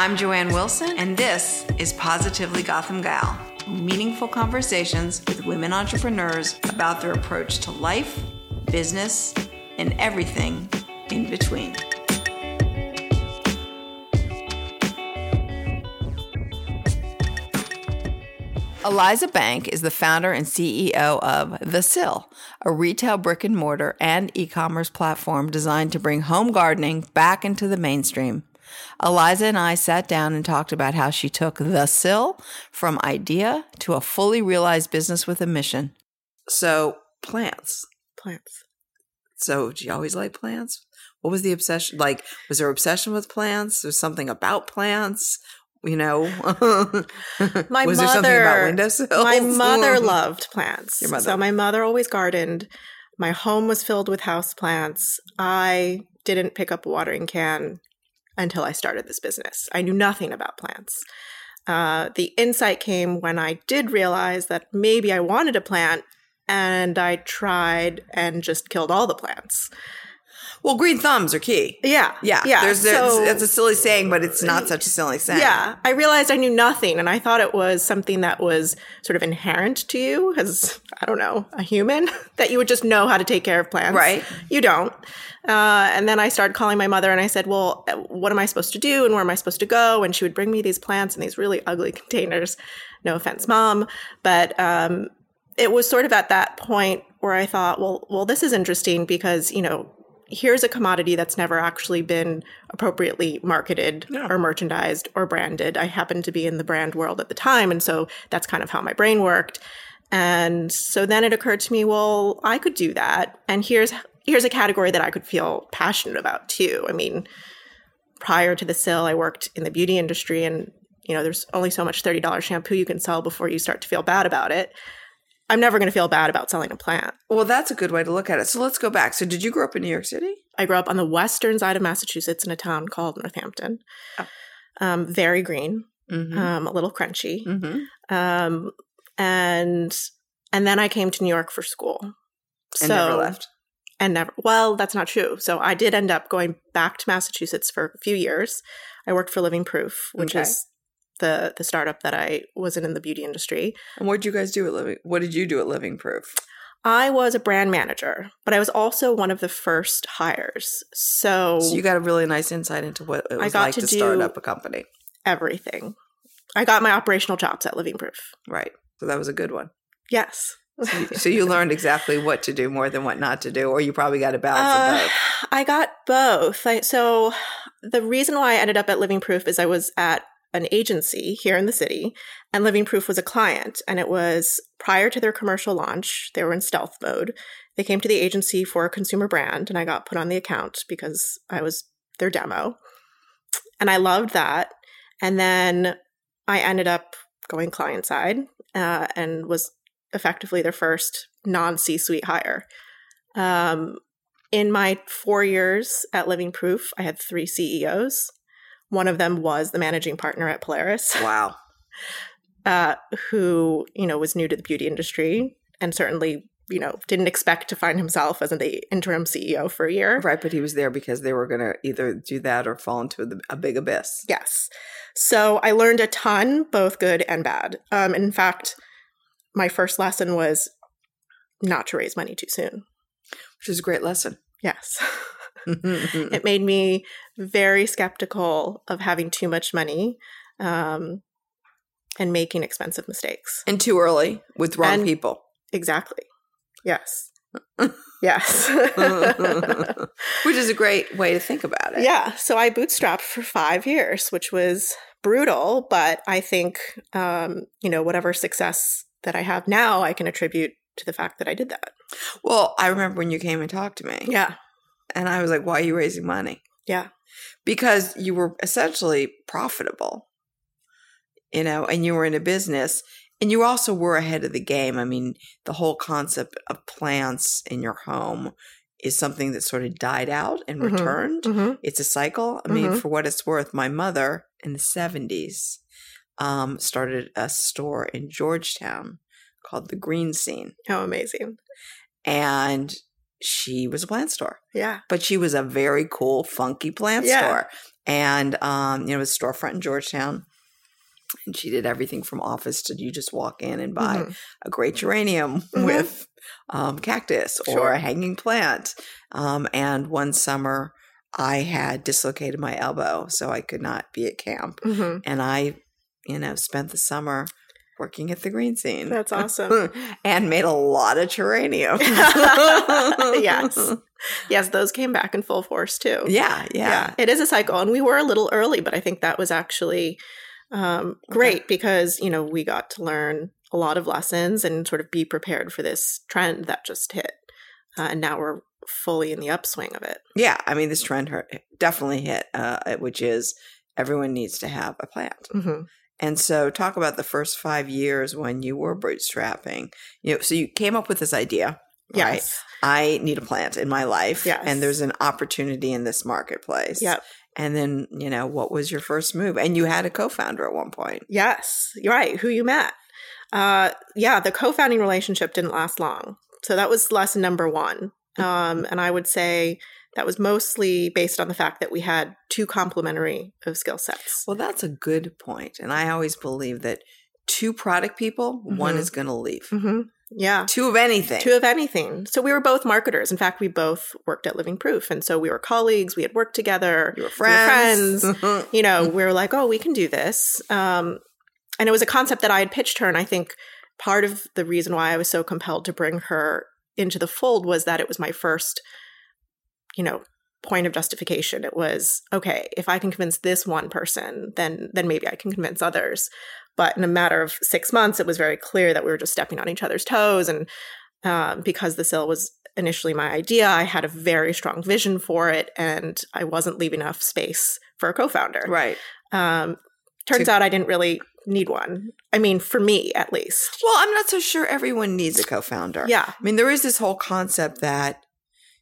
I'm Joanne Wilson, and this is Positively Gotham Gal meaningful conversations with women entrepreneurs about their approach to life, business, and everything in between. Eliza Blank is the founder and CEO of The Sill, a retail brick and mortar and e commerce platform designed to bring home gardening back into the mainstream. Eliza and I sat down and talked about how she took The Sill from idea to a fully realized business with a mission. So, plants. Plants. So, do you always like plants? What was the obsession? Like, was there obsession with plants? Was something about plants? you know my was mother, there something about windowsills my mother loved plants Your mother. so my mother always gardened my home was filled with house plants i didn't pick up a watering can until i started this business. I knew nothing about plants. Uh, the insight came when i did realize that maybe i wanted a plant and i tried and just killed all the plants well, green thumbs are key. Yeah. Yeah. Yeah. There's, there's so, it's a silly saying, but it's not such a silly saying. Yeah. I realized I knew nothing and I thought it was something that was sort of inherent to you as, I don't know, a human, that you would just know how to take care of plants. Right. You don't. Uh, and then I started calling my mother and I said, well, what am I supposed to do and where am I supposed to go? And she would bring me these plants in these really ugly containers. No offense, mom. But, um, it was sort of at that point where I thought, well, well, this is interesting because, you know, here's a commodity that's never actually been appropriately marketed yeah. or merchandised or branded. I happened to be in the brand world at the time. And so that's kind of how my brain worked. And so then it occurred to me, well, I could do that. And here's here's a category that I could feel passionate about too. I mean, prior to the Sill, I worked in the beauty industry and you know, there's only so much $30 shampoo you can sell before you start to feel bad about it. I'm never going to feel bad about selling a plant. Well, that's a good way to look at it. So let's go back. So, did you grow up in New York City? I grew up on the western side of Massachusetts in a town called Northampton. Oh. Um, very green, mm-hmm. um, a little crunchy, mm-hmm. um, and and then I came to New York for school. And so, never left. And never. Well, that's not true. So I did end up going back to Massachusetts for a few years. I worked for Living Proof, which okay. is the the startup that I was in in the beauty industry. And what did you guys do at Living? What did you do at Living Proof? I was a brand manager, but I was also one of the first hires. So, so you got a really nice insight into what it was I got like to, to start up a company. Everything. I got my operational chops at Living Proof. Right. So that was a good one. Yes. so, you, so you learned exactly what to do more than what not to do, or you probably got a balance uh, of both. I got both. I, so the reason why I ended up at Living Proof is I was at an agency here in the city, and Living Proof was a client. And it was prior to their commercial launch, they were in stealth mode. They came to the agency for a consumer brand, and I got put on the account because I was their demo. And I loved that. And then I ended up going client side uh, and was effectively their first non C suite hire. Um, in my four years at Living Proof, I had three CEOs. One of them was the managing partner at Polaris. Wow. Uh, who, you know, was new to the beauty industry and certainly, you know, didn't expect to find himself as the interim CEO for a year. Right, but he was there because they were going to either do that or fall into a, a, big abyss. Yes. So I learned a ton, both good and bad. Um, in fact, my first lesson was not to raise money too soon. Which is a great lesson. Yes. it made me very skeptical of having too much money um, and making expensive mistakes. And too early with wrong and people. Exactly. Yes. yes. which is a great way to think about it. Yeah. So I bootstrapped for five years, which was brutal, but I think, um, you know, whatever success that I have now, I can attribute to the fact that I did that. Well, I remember when you came and talked to me. Yeah. And I was like, why are you raising money? Yeah. Because you were essentially profitable, you know, and you were in a business and you also were ahead of the game. I mean, the whole concept of plants in your home is something that sort of died out and mm-hmm. returned. Mm-hmm. It's a cycle. I mean, mm-hmm. for what it's worth, my mother in the 70s um, started a store in Georgetown called the Green Scene. How amazing. And she was a plant store, Yeah. but she was a very cool, funky plant Yeah. store. And, um, you know, it was a storefront in Georgetown. And she did everything from office to you just walk in and buy Mhm. a great geranium Mhm. with um, cactus or Sure. a hanging plant. Um, and one summer, I had dislocated my elbow, so I could not be at camp. hmm And I, you know, spent the summer working at the green scene. That's awesome. and made a lot of geranium. yes. Yes, those came back in full force too. Yeah, yeah. It is a cycle. And we were a little early, but I think that was actually um, great because, you know, we got to learn a lot of lessons and sort of be prepared for this trend that just hit. Uh, and now we're fully in the upswing of it. Yeah, I mean, this trend definitely hit, uh, which is everyone needs to have a plant. hmm And so, talk about the first five years when you were bootstrapping. You know, so you came up with this idea. Right? I need a plant in my life, Yes. and there's an opportunity in this marketplace. Yep. And then, you know, what was your first move? And you had a co-founder at one point. Yes. You're right. Who you met. Uh, yeah, the co founding relationship didn't last long. So that was lesson number one. Um, and I would say that was mostly based on the fact that we had two complementary of skill sets. Well, that's a good point. And I always believe that two product people, one Mhm. is going to leave. hmm Yeah. Two of anything. Two of anything. So we were both marketers. In fact, we both worked at Living Proof. And so we were colleagues. We had worked together. you were were friends. You know, we were like, oh, we can do this. Um, and it was a concept that I had pitched her. And I think part of the reason why I was so compelled to bring her into the fold was that it was my first, you know, point of justification. It was, okay, if I can convince this one person, then then maybe I can convince others. But in a matter of six months, it was very clear that we were just stepping on each other's toes. And um, because the Sill was initially my idea, I had a very strong vision for it, and I wasn't leaving enough space for a co-founder. right. Um, turns To- out I didn't really need one. I mean, for me at least. Well, I'm not so sure everyone needs a co-founder. Yeah. I mean, there is this whole concept that,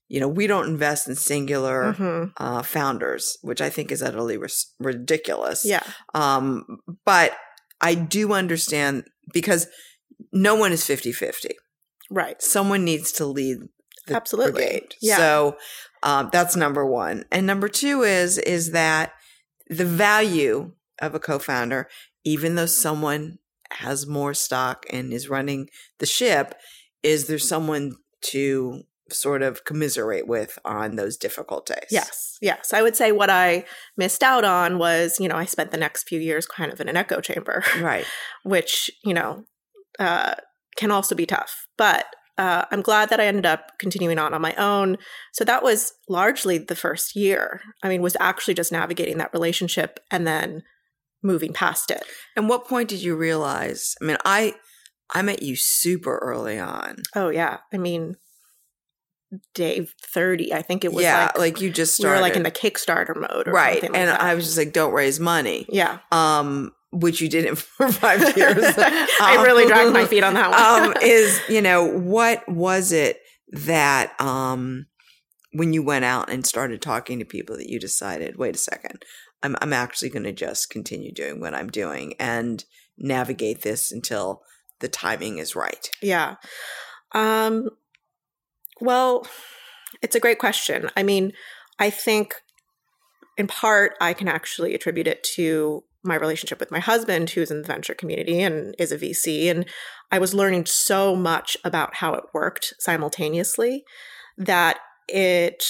you know, we don't invest in singular Mhm. uh, founders, which I think is utterly ris- ridiculous. Yeah. Um, but I do understand because no one is 50 50. Right. Someone needs to lead the Absolutely. brigade. Yeah. So um, that's number one. And number two is is that the value of a co-founder, even though someone has more stock and is running the ship, is there someone to sort of commiserate with on those difficult days? Yes. Yes. I would say what I missed out on was, you know, I spent the next few years kind of in an echo chamber, Right. which, you know, uh, can also be tough. But uh, I'm glad that I ended up continuing on on my own. So that was largely the first year. I mean, was actually just navigating that relationship and then moving past it. And what point did you realize? I mean, I I met you super early on. Oh yeah. I mean, day 30, I think it was yeah, like, like, you just we started were like in the Kickstarter mode or right, like and that. I was just like, don't raise money. yeah. Um, which you didn't for five years. I really dragged my feet on that one. um, is you know what was it that um when you went out and started talking to people that you decided, wait a second, I'm I'm actually going to just continue doing what I'm doing and navigate this until the timing is right. Yeah. Um well, it's a great question. I mean, I think in part I can actually attribute it to my relationship with my husband who's in the venture community and is a VC and I was learning so much about how it worked simultaneously that it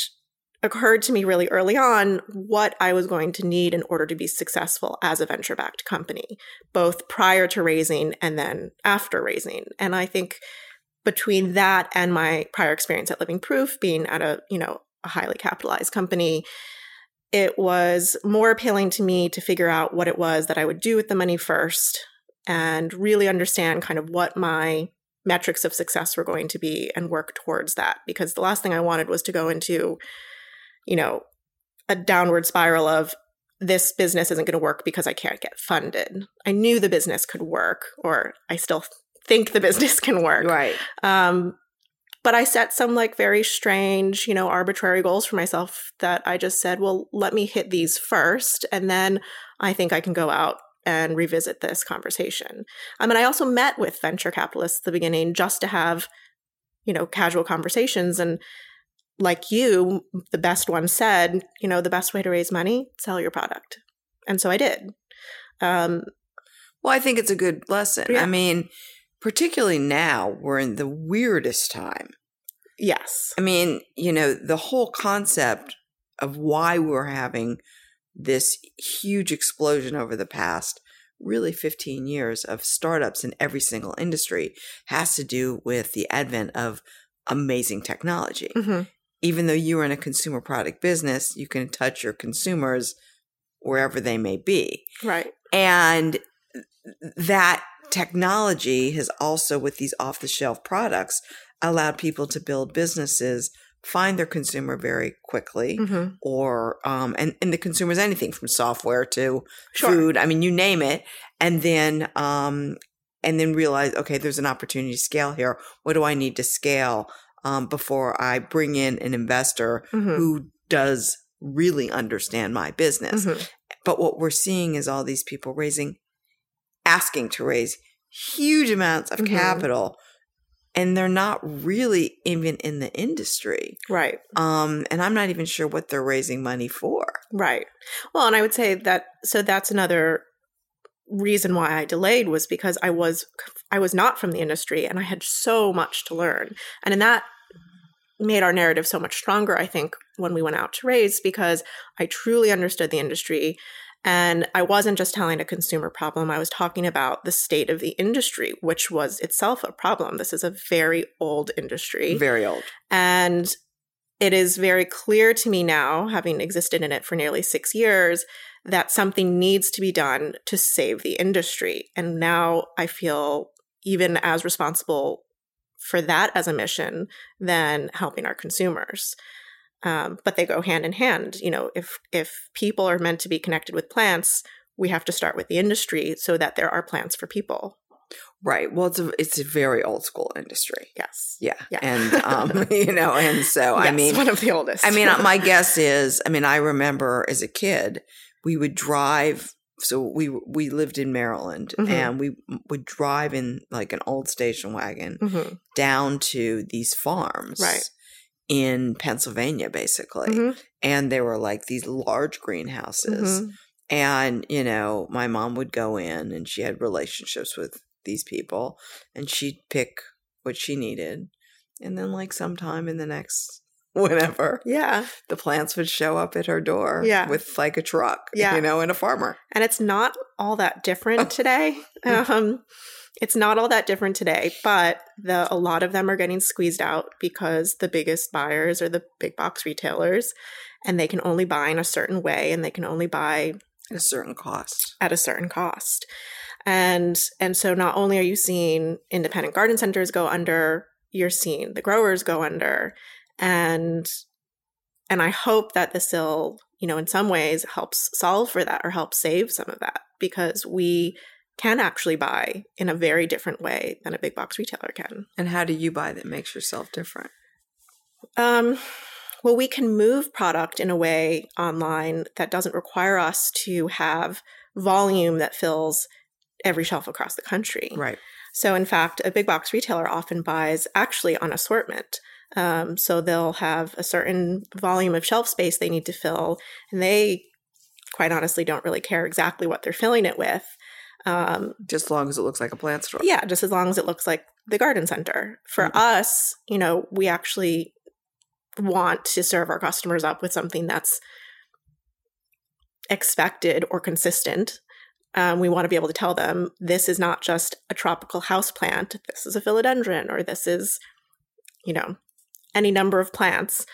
occurred to me really early on what I was going to need in order to be successful as a venture backed company, both prior to raising and then after raising. And I think between that and my prior experience at Living Proof, being at a, you know, a highly capitalized company, it was more appealing to me to figure out what it was that I would do with the money first and really understand kind of what my metrics of success were going to be and work towards that because the last thing I wanted was to go into you know a downward spiral of this business isn't going to work because I can't get funded. I knew the business could work or I still think the business can work. Right. Um but I set some like very strange, you know, arbitrary goals for myself that I just said, well, let me hit these first and then I think I can go out and revisit this conversation. I mean, I also met with venture capitalists at the beginning just to have, you know, casual conversations. And like you, the best one said, you know, the best way to raise money, sell your product. And so I did. Um, Well, I think it's a good lesson. Yeah. I mean, particularly now, we're in the weirdest time. yes. I mean, you know, the whole concept of why we're having this huge explosion over the past really 15 years of startups in every single industry has to do with the advent of amazing technology. hmm Even though you're in a consumer product business, you can touch your consumers wherever they may be. Right. And that technology has also, with these off the shelf products, allowed people to build businesses, find their consumer very quickly, hmm or um, and and the consumer is anything from software to Sure. food. I mean, you name it, and then um, and then realize, okay, there's an opportunity to scale here. What do I need to scale um, before I bring in an investor hmm who does really understand my business? hmm But what we're seeing is all these people raising, asking to raise huge amounts of Mhm. capital, and they're not really even in the industry. Right. Um, and I'm not even sure what they're raising money for. Right. Well, and I would say that so that's another reason why I delayed was because I was I was not from the industry and I had so much to learn. And in that made our narrative so much stronger I think when we went out to raise because I truly understood the industry and I wasn't just telling a consumer problem. I was talking about the state of the industry, which was itself a problem. This is a very old industry. Very old. And it is very clear to me now, having existed in it for nearly six years, that something needs to be done to save the industry. And now I feel even as responsible for that as a mission than helping our consumers. Um, but they go hand in hand. You know, if if people are meant to be connected with plants, we have to start with the industry so that there are plants for people. Right. Well, it's a it's a very old school industry. Yes. Yeah. Yeah. And um, you know, and so I mean, one of the oldest. I mean, my guess is, I mean, I remember as a kid, we would drive. So we we lived in Maryland, Mhm. and we would drive in like an old station wagon Mhm. down to these farms, Right. In Pennsylvania, basically, Mhm. and they were like these large greenhouses. Mhm. And, you know, my mom would go in and she had relationships with these people and she'd pick what she needed. And then, like, sometime in the next whenever, Yeah. the plants would show up at her door Yeah. with like a truck, Yeah. you know, and a farmer. and it's not all that different today. Um, it's not all that different today, but the a lot of them are getting squeezed out because the biggest buyers are the big box retailers, and they can only buy in a certain way, and they can only buy At a certain cost. at a certain cost. And and so not only are you seeing independent garden centers go under, you're seeing the growers go under. And and I hope that this will, you know, in some ways helps solve for that or help save some of that because we can actually buy in a very different way than a big box retailer can. And how do you buy that makes yourself different? Um, well, we can move product in a way online that doesn't require us to have volume that fills every shelf across the country. Right. So, in fact, a big box retailer often buys actually on assortment. Um, so they'll have a certain volume of shelf space they need to fill, and they, quite honestly, don't really care exactly what they're filling it with. Um, Just as long as it looks like a plant store. yeah, just as long as it looks like the garden center. For Mhm. us, you know, we actually want to serve our customers up with something that's expected or consistent. Um, we want to be able to tell them this is not just a tropical house plant. This is a philodendron, or this is, you know, any number of plants.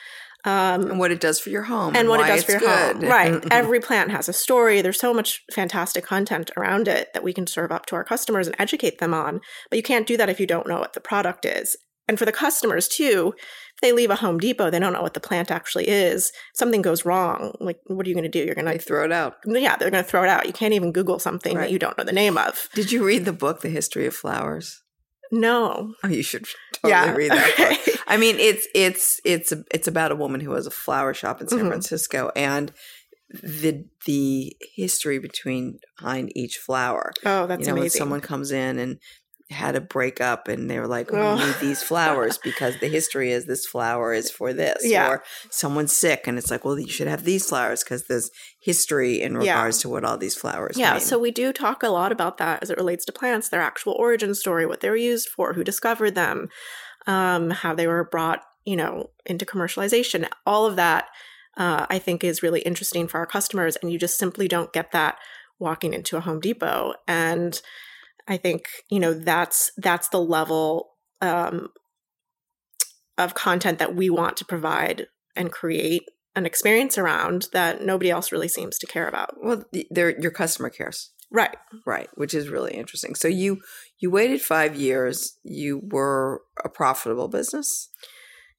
Um, And what it does for your home. and what it does for it's your home. good. Right. Every plant has a story. There's so much fantastic content around it that we can serve up to our customers and educate them on. But you can't do that if you don't know what the product is. And for the customers too, if they leave a Home Depot, they don't know what the plant actually is. Something goes wrong. Like, what are you going to do? You're going to, throw it out. yeah, they're going to throw it out. You can't even Google something Right. that you don't know the name of. Did you read the book, The History of Flowers? No. Oh, you should totally yeah. read that book. I mean, it's it's it's it's about a woman who has a flower shop in San Mhm. Francisco, and the the history between behind each flower. Oh, that's you know, when someone comes in and had a breakup and they were like, we need these flowers because the history is this flower is for this. Yeah. Or someone's sick and it's like, well, you should have these flowers because there's history in Yeah. regards to what all these flowers Yeah, mean. so we do talk a lot about that as it relates to plants, their actual origin story, what they were used for, who discovered them, um, how they were brought, you know, into commercialization. All of that, uh, I think, is really interesting for our customers, and you just simply don't get that walking into a Home Depot. And I think you know that's that's the level um, of content that we want to provide and create an experience around that nobody else really seems to care about. well, your customer cares. Right. Right, which is really interesting. So you you waited five years. You were a profitable business.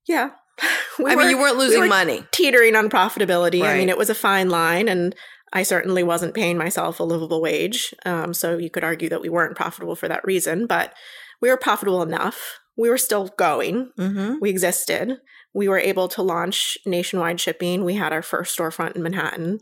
Yeah. We I were mean, you weren't losing were money. teetering on profitability. I mean, it was a fine line, and I certainly wasn't paying myself a livable wage. Um, so you could argue that we weren't profitable for that reason, but we were profitable enough. We were still going. Mm-hmm. We existed. We were able to launch nationwide shipping. We had our first storefront in Manhattan,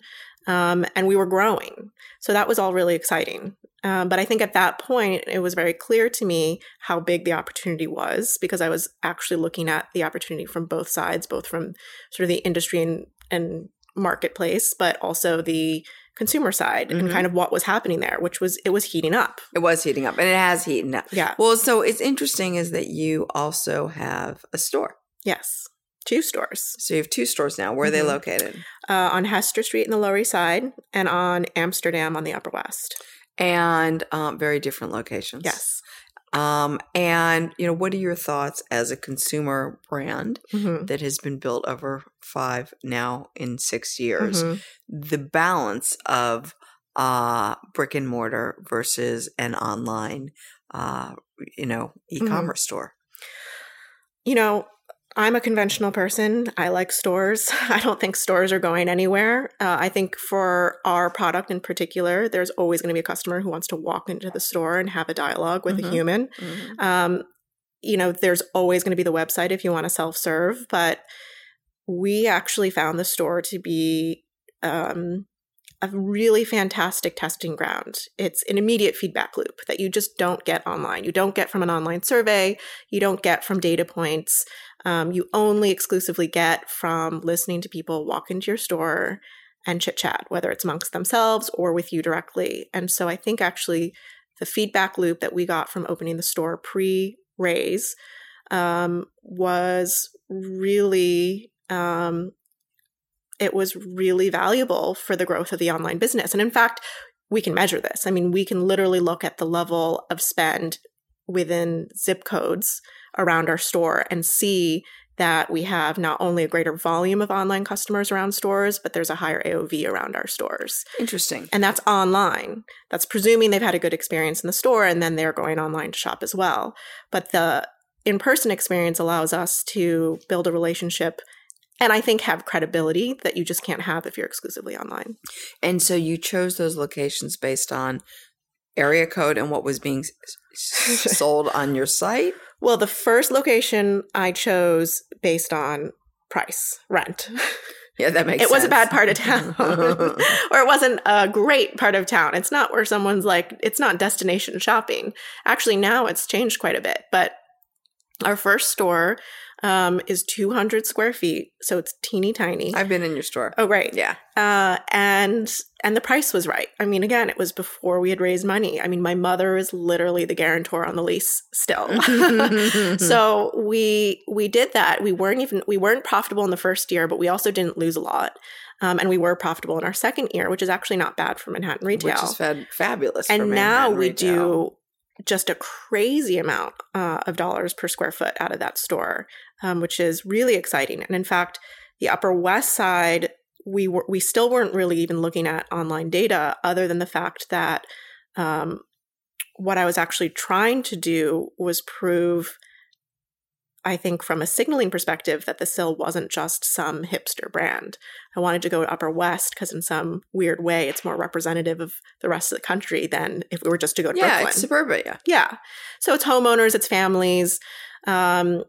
um, and we were growing. So that was all really exciting. Um, but I think at that point, it was very clear to me how big the opportunity was because I was actually looking at the opportunity from both sides, both from sort of the industry and, and marketplace, but also the consumer side Mhm. and kind of what was happening there, which was it was heating up. It was heating up, and it has heated up. Yeah. Well, so it's interesting is that you also have a store. Yes. Two stores. So you have two stores now. Where are they Mhm. located? uh, on Hester Street in the Lower East Side and on Amsterdam on the Upper West. And um, very different locations. Yes. Um, and you know, what are your thoughts as a consumer brand Mhm. that has been built over five now in six years? Mhm. The balance of uh, brick and mortar versus an online, uh, you know, e-commerce store. You know, I'm a conventional person. I like stores. I don't think stores are going anywhere. Uh, I think for our product in particular, there's always going to be a customer who wants to walk into the store and have a dialogue with Mhm. a human. Um, you know, there's always going to be the website if you want to self serve, but we actually found the store to be um, a really fantastic testing ground. It's an immediate feedback loop that you just don't get online. You don't get from an online survey, you don't get from data points. Um, you only exclusively get from listening to people walk into your store and chit chat, whether it's amongst themselves or with you directly. And so I think actually the feedback loop that we got from opening the store pre raise um, was really um, it was really valuable for the growth of the online business and in fact we can measure this i mean we can literally look at the level of spend within zip codes around our store and see that we have not only a greater volume of online customers around stores but there's a higher aov around our stores Interesting. and that's online. That's presuming they've had a good experience in the store and then they're going online to shop as well. But the in person experience allows us to build a relationship and I think have credibility that you just can't have if you're exclusively online. And so you chose those locations based on area code and what was being sold on your site. Well, the first location I chose based on price, rent. Yeah, that makes it was a bad part of town. Or it wasn't a great part of town. It's not where someone's like it's not destination shopping. Actually now it's changed quite a bit but our first store um, is 200 square feet so it's teeny tiny I've been in your store. oh right Yeah. uh, and and the price was right i mean again it was before we had raised money i mean my mother is literally the guarantor on the lease still so we we did that we weren't even we weren't profitable in the first year but we also didn't lose a lot um, and we were profitable in our second year which is actually not bad for manhattan retail Which is fab- fabulous. for and now we retail. do just a crazy amount uh, of dollars per square foot out of that store um, which is really exciting. And in fact the upper west side we were we still weren't really even looking at online data other than the fact that um, what i was actually trying to do was prove I think from a signaling perspective that the Sill wasn't just some hipster brand. I wanted to go to Upper West because in some weird way it's more representative of the rest of the country than if we were just to go to Yeah, Brooklyn. it's suburbia. yeah. So it's homeowners, it's families. Um,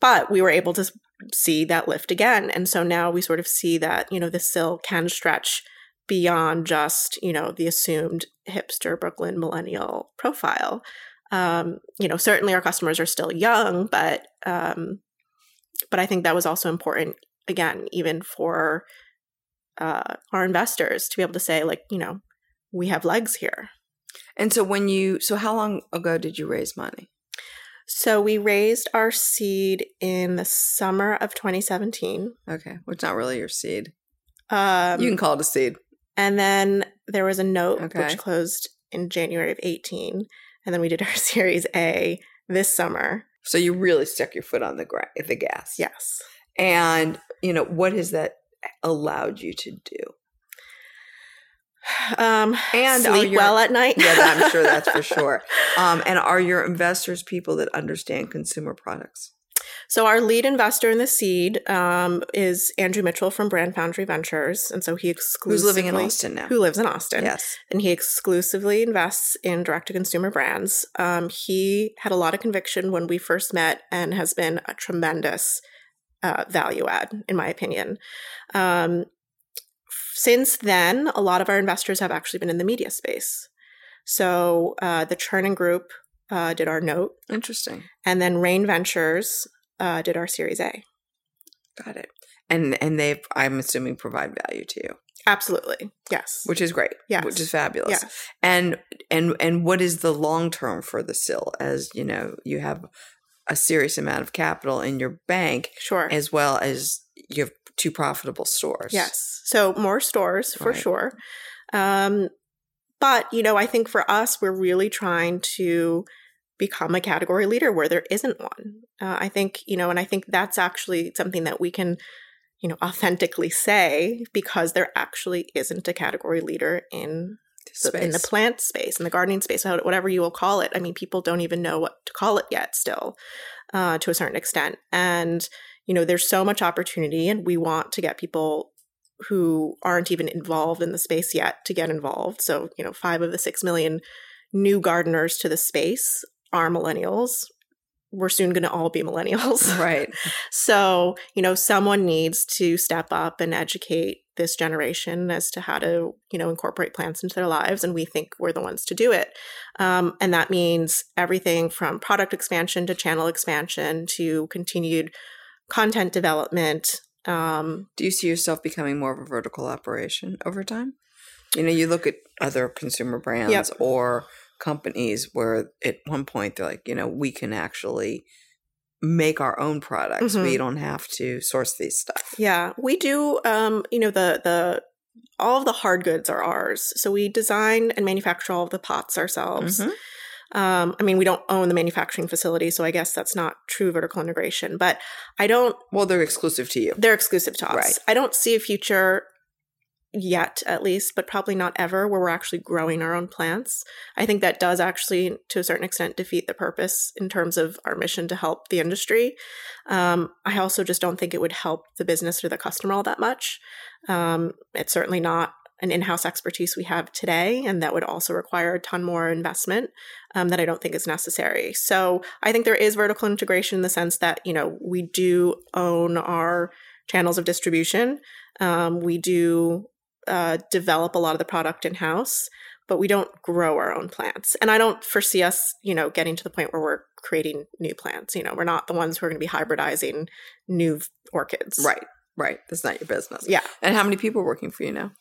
but we were able to see that lift again. And so now we sort of see that, you know, the Sill can stretch beyond just, you know, the assumed hipster Brooklyn millennial profile. Um, you know, certainly our customers are still young, but um, but I think that was also important again, even for uh, our investors to be able to say, like, you know, we have legs here. And so when you so how long ago did you raise money? So we raised our seed in the summer of 2017. Okay, which not really your seed. Um, you can call it a seed. and then there was a note Okay. which closed in January of 18. And then we did our Series A this summer. So you really stuck your foot on the gra- the gas. Yes. And you know what has that allowed you to do? Um, And sleep your- well at night. Yeah, I'm sure that's for sure. Um, and are your investors people that understand consumer products? So our lead investor in the seed um, is Andrew Mitchell from Brand Foundry Ventures, and so he exclusively Who's living in Austin now? who lives in Austin, Yes. and he exclusively invests in direct to consumer brands. Um, he had a lot of conviction when we first met, and has been a tremendous uh, value add, in my opinion. Um, since then, a lot of our investors have actually been in the media space. So uh, the Chernin Group uh, did our note, Interesting. and then Raine Ventures uh, did our Series A. Got it. And and they I'm assuming provide value to you, Absolutely, yes, which is great. Yes. Which is fabulous. yes. And and and what is the long term for the Sill as you know, you have a serious amount of capital in your bank Sure. as well as you have two profitable stores. Yes. So more stores for Right. sure. Um, but, you know, I think for us, we're really trying to become a category leader where there isn't one. Uh, I think, you know, and I think that's actually something that we can, you know, authentically say because there actually isn't a category leader in the, in the plant space, in the gardening space, whatever you will call it. I mean, people don't even know what to call it yet, still, uh, to a certain extent. And you know, there's so much opportunity, and we want to get people who aren't even involved in the space yet to get involved. So, you know, five of the six million new gardeners to the space are millennials. We're soon going to all be millennials. Right. So, you know, someone needs to step up and educate this generation as to how to, you know, incorporate plants into their lives. And we think we're the ones to do it. Um, and that means everything from product expansion to channel expansion to continued content development. Um, Do you see yourself becoming more of a vertical operation over time? You know, you look at other consumer brands Yep. or companies where at one point they're like, you know, we can actually make our own products. Mhm. We don't have to source these stuff. Yeah, we do. Um, you know, the the all of the hard goods are ours. So we design and manufacture all of the pots ourselves. Mhm. Um, I mean, we don't own the manufacturing facility, so I guess that's not true vertical integration. But I don't. Well, they're exclusive to you. They're exclusive to us. Right. I don't see a future yet, at least, but probably not ever, where we're actually growing our own plants. I think that does actually, to a certain extent, defeat the purpose in terms of our mission to help the industry. Um, I also just don't think it would help the business or the customer all that much. Um, it's certainly not an in-house expertise we have today, and that would also require a ton more investment um, that I don't think is necessary. So I think there is vertical integration in the sense that you know we do own our channels of distribution. Um, we do uh, develop a lot of the product in house, but we don't grow our own plants. And I don't foresee us, you know, getting to the point where we're creating new plants. You know, we're not the ones who are going to be hybridizing new orchids. Right. Right. That's not your business. Yeah. And how many people are working for you now?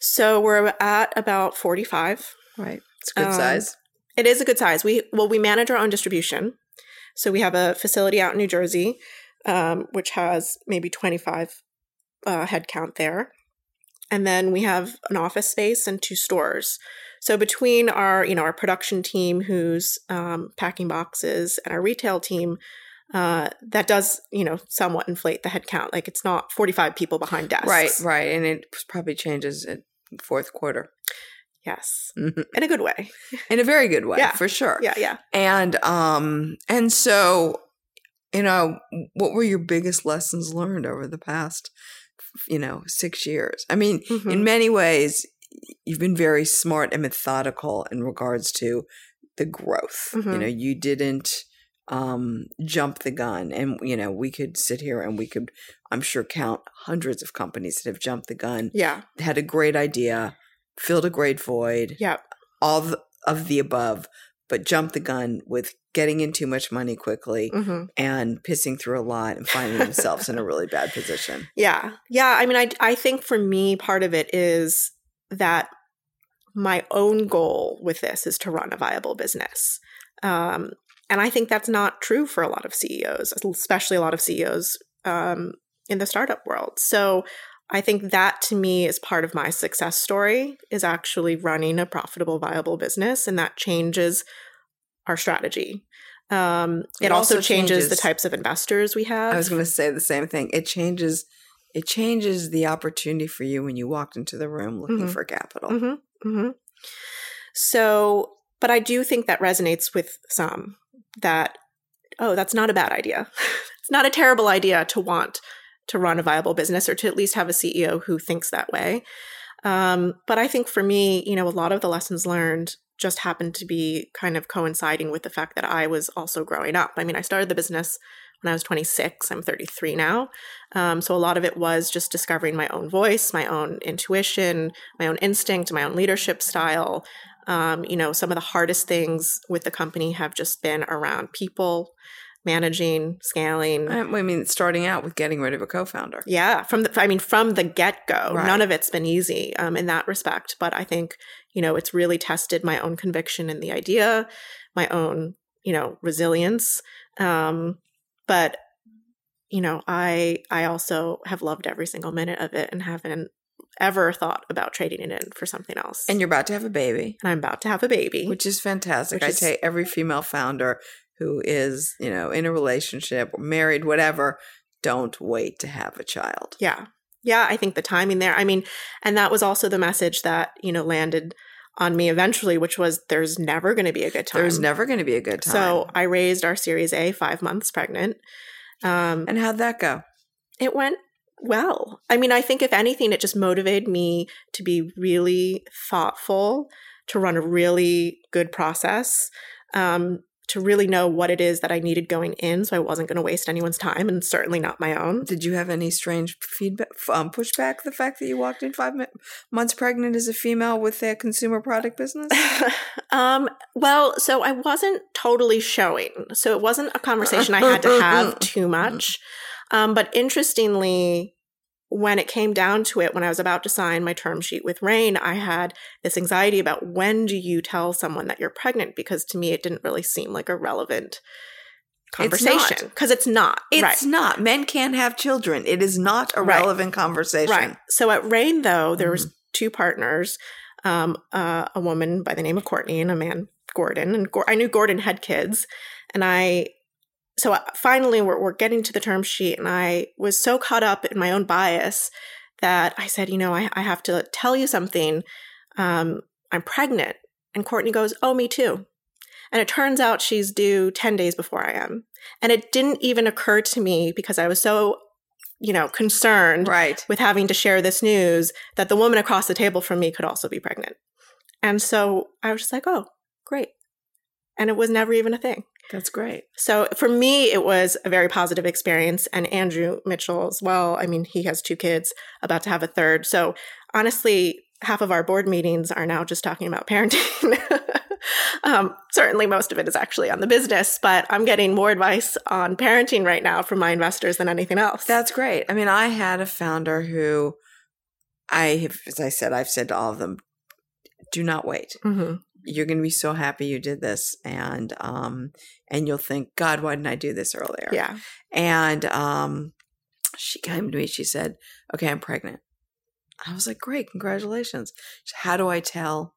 So we're at about 45. Right. It's a good Um, size. It is a good size. We well, we manage our own distribution. So we have a facility out in New Jersey, um, which has maybe 25 uh, head count there. And then we have an office space and two stores. So between our, you know, our production team who's um, packing boxes and our retail team, uh, that does, you know, somewhat inflate the headcount. Like it's not 45 people behind desks. Right. Right. And it probably changes at fourth quarter Yes. Mhm. In a good way. in a very good way, Yeah. for sure. Yeah. Yeah. And um and so you know what were your biggest lessons learned over the past you know 6 years? I mean, Mhm. in many ways you've been very smart and methodical in regards to the growth. You Mhm. know, you didn't um jump the gun and you know, we could sit here and we could I'm sure count hundreds of companies that have jumped the gun, yeah. had a great idea, filled a great void, Yeah. all of the above, but jumped the gun with getting in too much money quickly hmm and pissing through a lot and finding themselves in a really bad position. Yeah. Yeah. I mean, I, I think for me, part of it is that my own goal with this is to run a viable business. Um, and I think that's not true for a lot of CEOs, especially a lot of CEOs um, in the startup world. So I think that to me is part of my success story is actually running a profitable, viable business. And that changes our strategy. Um, it, It also, also changes, the types of investors we have. I was going to say the same thing. It changes it changes the opportunity for you when you walked into the room looking Mhm. for capital. hmm hmm So, but I do think that resonates with some that, oh, that's not a bad idea. it's not a terrible idea to want to run a viable business or to at least have a CEO who thinks that way. Um, but I think for me, you know, a lot of the lessons learned just happened to be kind of coinciding with the fact that I was also growing up. I mean, I started the business when I was 26. I'm 33 now. Um, so a lot of it was just discovering my own voice, my own intuition, my own instinct, my own leadership style. Um, you know, some of the hardest things with the company have just been around people, managing, scaling. I mean, starting out with getting rid of a co-founder. Yeah, from the I mean from the get go, Right. none of it's been easy um, in that respect. But I think you know it's really tested my own conviction in the idea, my own you know resilience. Um, but you know, I I also have loved every single minute of it and haven't ever thought about trading it in for something else. And you're about to have a baby, and I'm about to have a baby. which is fantastic. Which I is- say every female founder who is, you know, in a relationship, married, whatever, don't wait to have a child. Yeah. Yeah, I think the timing there. I mean, and that was also the message that, you know, landed on me eventually, which was there's never going to be a good time. There's never going to be a good time. So I raised our Series A five months pregnant. Um, and how'd that go? it went well. I mean, I think if anything, it just motivated me to be really thoughtful, to run a really good process, um, to really know what it is that I needed going in. So I wasn't going to waste anyone's time and certainly not my own. Did you have any strange feedback, um, pushback? The fact that you walked in five mi- months pregnant as a female with a consumer product business? um, well, so I wasn't totally showing. So it wasn't a conversation I had to have too much. Um, but interestingly, when it came down to it, when I was about to sign my term sheet with Raine, I had this anxiety about when do you tell someone that you're pregnant? Because to me, it didn't really seem like a relevant conversation. Because it's not. It's right. not. Men can't have children. It is not a Right. relevant conversation. Right. So at Raine, though, there was Mhm. two partners, um, uh, a woman by the name of Courtney and a man, Gordon. And Gor- I knew Gordon had kids, and I. So uh, finally, we're, we're getting to the term sheet, and I was so caught up in my own bias that I said, you know, I, I have to tell you something. Um, I'm pregnant. And Courtney goes, oh, me too. And it turns out she's due 10 days before I am. And it didn't even occur to me because I was so, you know, concerned Right. with having to share this news that the woman across the table from me could also be pregnant. And so I was just like, oh, great. And it was never even a thing. That's great. So for me, it was a very positive experience. And Andrew Mitchell as well. I mean, he has two kids, about to have a third. So honestly, half of our board meetings are now just talking about parenting. um, certainly, most of it is actually on the business, but I'm getting more advice on parenting right now from my investors than anything else. That's great. I mean, I had a founder who I have, as I said, I've said to all of them, do not wait. hmm You're going to be so happy you did this, and um, and you'll think, God, why didn't I do this earlier? Yeah. And um, she came to me. She said, "Okay, I'm pregnant." I was like, "Great, congratulations." Said, How do I tell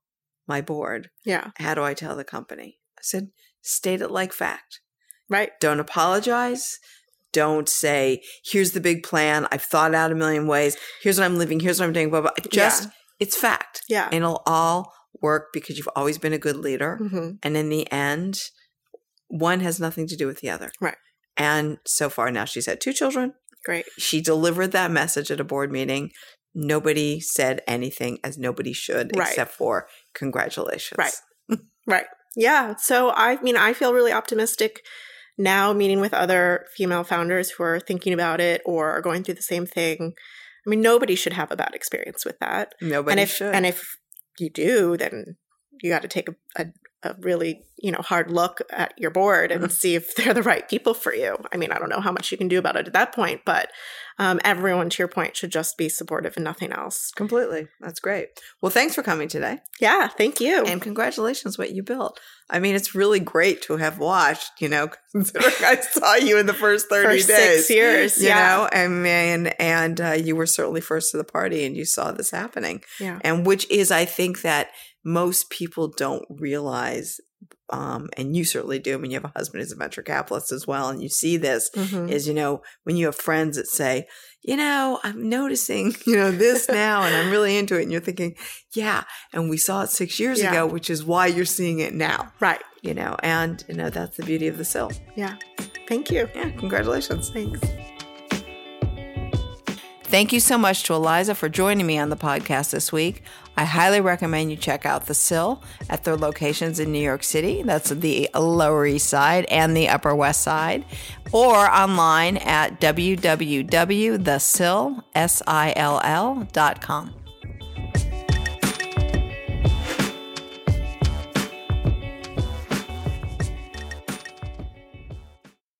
my board? Yeah. How do I tell the company? I said, "State it like fact. Right. Don't apologize. Don't say, here's the big plan. I've thought out a million ways. Here's what I'm living. Here's what I'm doing. Blah, blah. Just, Yeah. it's fact. Yeah. And it'll all work because you've always been a good leader. hmm And in the end, one has nothing to do with the other. Right. And so far now she's had two children. Great. She delivered that message at a board meeting. Nobody said anything as nobody should Right. except for congratulations. Right. Right. Yeah. So I mean, I feel really optimistic now meeting with other female founders who are thinking about it or are going through the same thing. I mean, nobody should have a bad experience with that. Nobody and if should. and if you do, then you got to take a, a, a really you know hard look at your board and see if they're the right people for you i mean i don't know how much you can do about it at that point but um, everyone to your point should just be supportive and nothing else Completely. That's great. Well, thanks for coming today. yeah thank you And congratulations what you built. I mean, it's really great to have watched, you know, considering I saw you in the first 30 for days. six years You yeah know, I mean, and uh, you were certainly first to the party and you saw this happening. yeah And which is, I think, that most people don't realize, um, and you certainly do. Mean, you have a husband who's a venture capitalist as well, and you see this Mhm. is, you know, when you have friends that say, you know, I'm noticing, you know, this now and I'm really into it. And you're thinking, yeah. And we saw it six years Yeah. ago, which is why you're seeing it now, right you know, and, you know, that's the beauty of the Sill. yeah thank you Yeah. Congratulations. thanks Thank you so much to Eliza for joining me on the podcast this week. I highly recommend you check out The Sill at their locations in New York City. That's the Lower East Side and the Upper West Side, or online at www.thesill.com.